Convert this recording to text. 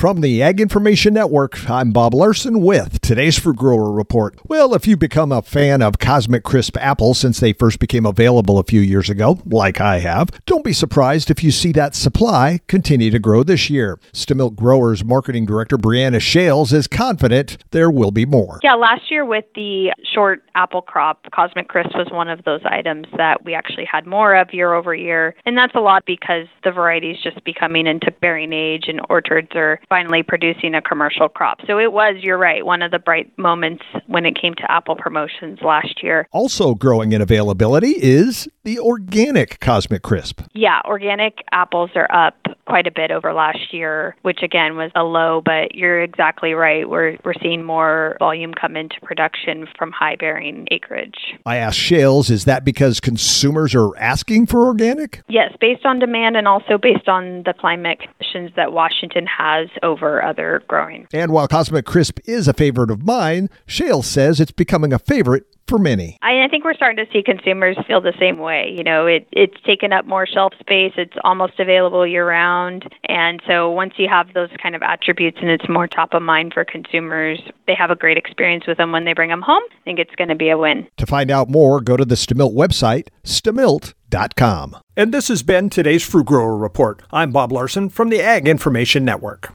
From the Ag Information Network, I'm Bob Larson with today's Fruit Grower Report. Well, if you've become a fan of Cosmic Crisp apples since they first became available a few years ago, like I have, don't be surprised if you see that supply continue to grow this year. Stemilt Growers Marketing Director Brianna Shales is confident there will be more. Yeah, last year with the short apple crop, Cosmic Crisp was one of those items that we actually had more of year over year. And that's a lot because the varieties just becoming into bearing age and orchards are finally producing a commercial crop. So it was, you're right, one of the bright moments when it came to apple promotions last year. Also growing in availability is the organic Cosmic Crisp. Yeah, organic apples are up quite a bit over last year, which again was a low, but you're exactly right. We're we're seeing more volume come into production from high bearing acreage. I asked Shales, is that because consumers are asking for organic? Yes, based on demand and also based on the climate conditions that Washington has over other growing. And while Cosmic Crisp is a favorite of mine, Shales says it's becoming a favorite for many. I, I think we're starting to see consumers feel the same way. You know, it, it's taken up more shelf space. It's almost available year round. And so once you have those kind of attributes and it's more top of mind for consumers, they have a great experience with them when they bring them home. I think it's going to be a win. To find out more, go to the Stemilt website, stemilt.com. And this has been today's Fruit Grower Report. I'm Bob Larson from the Ag Information Network.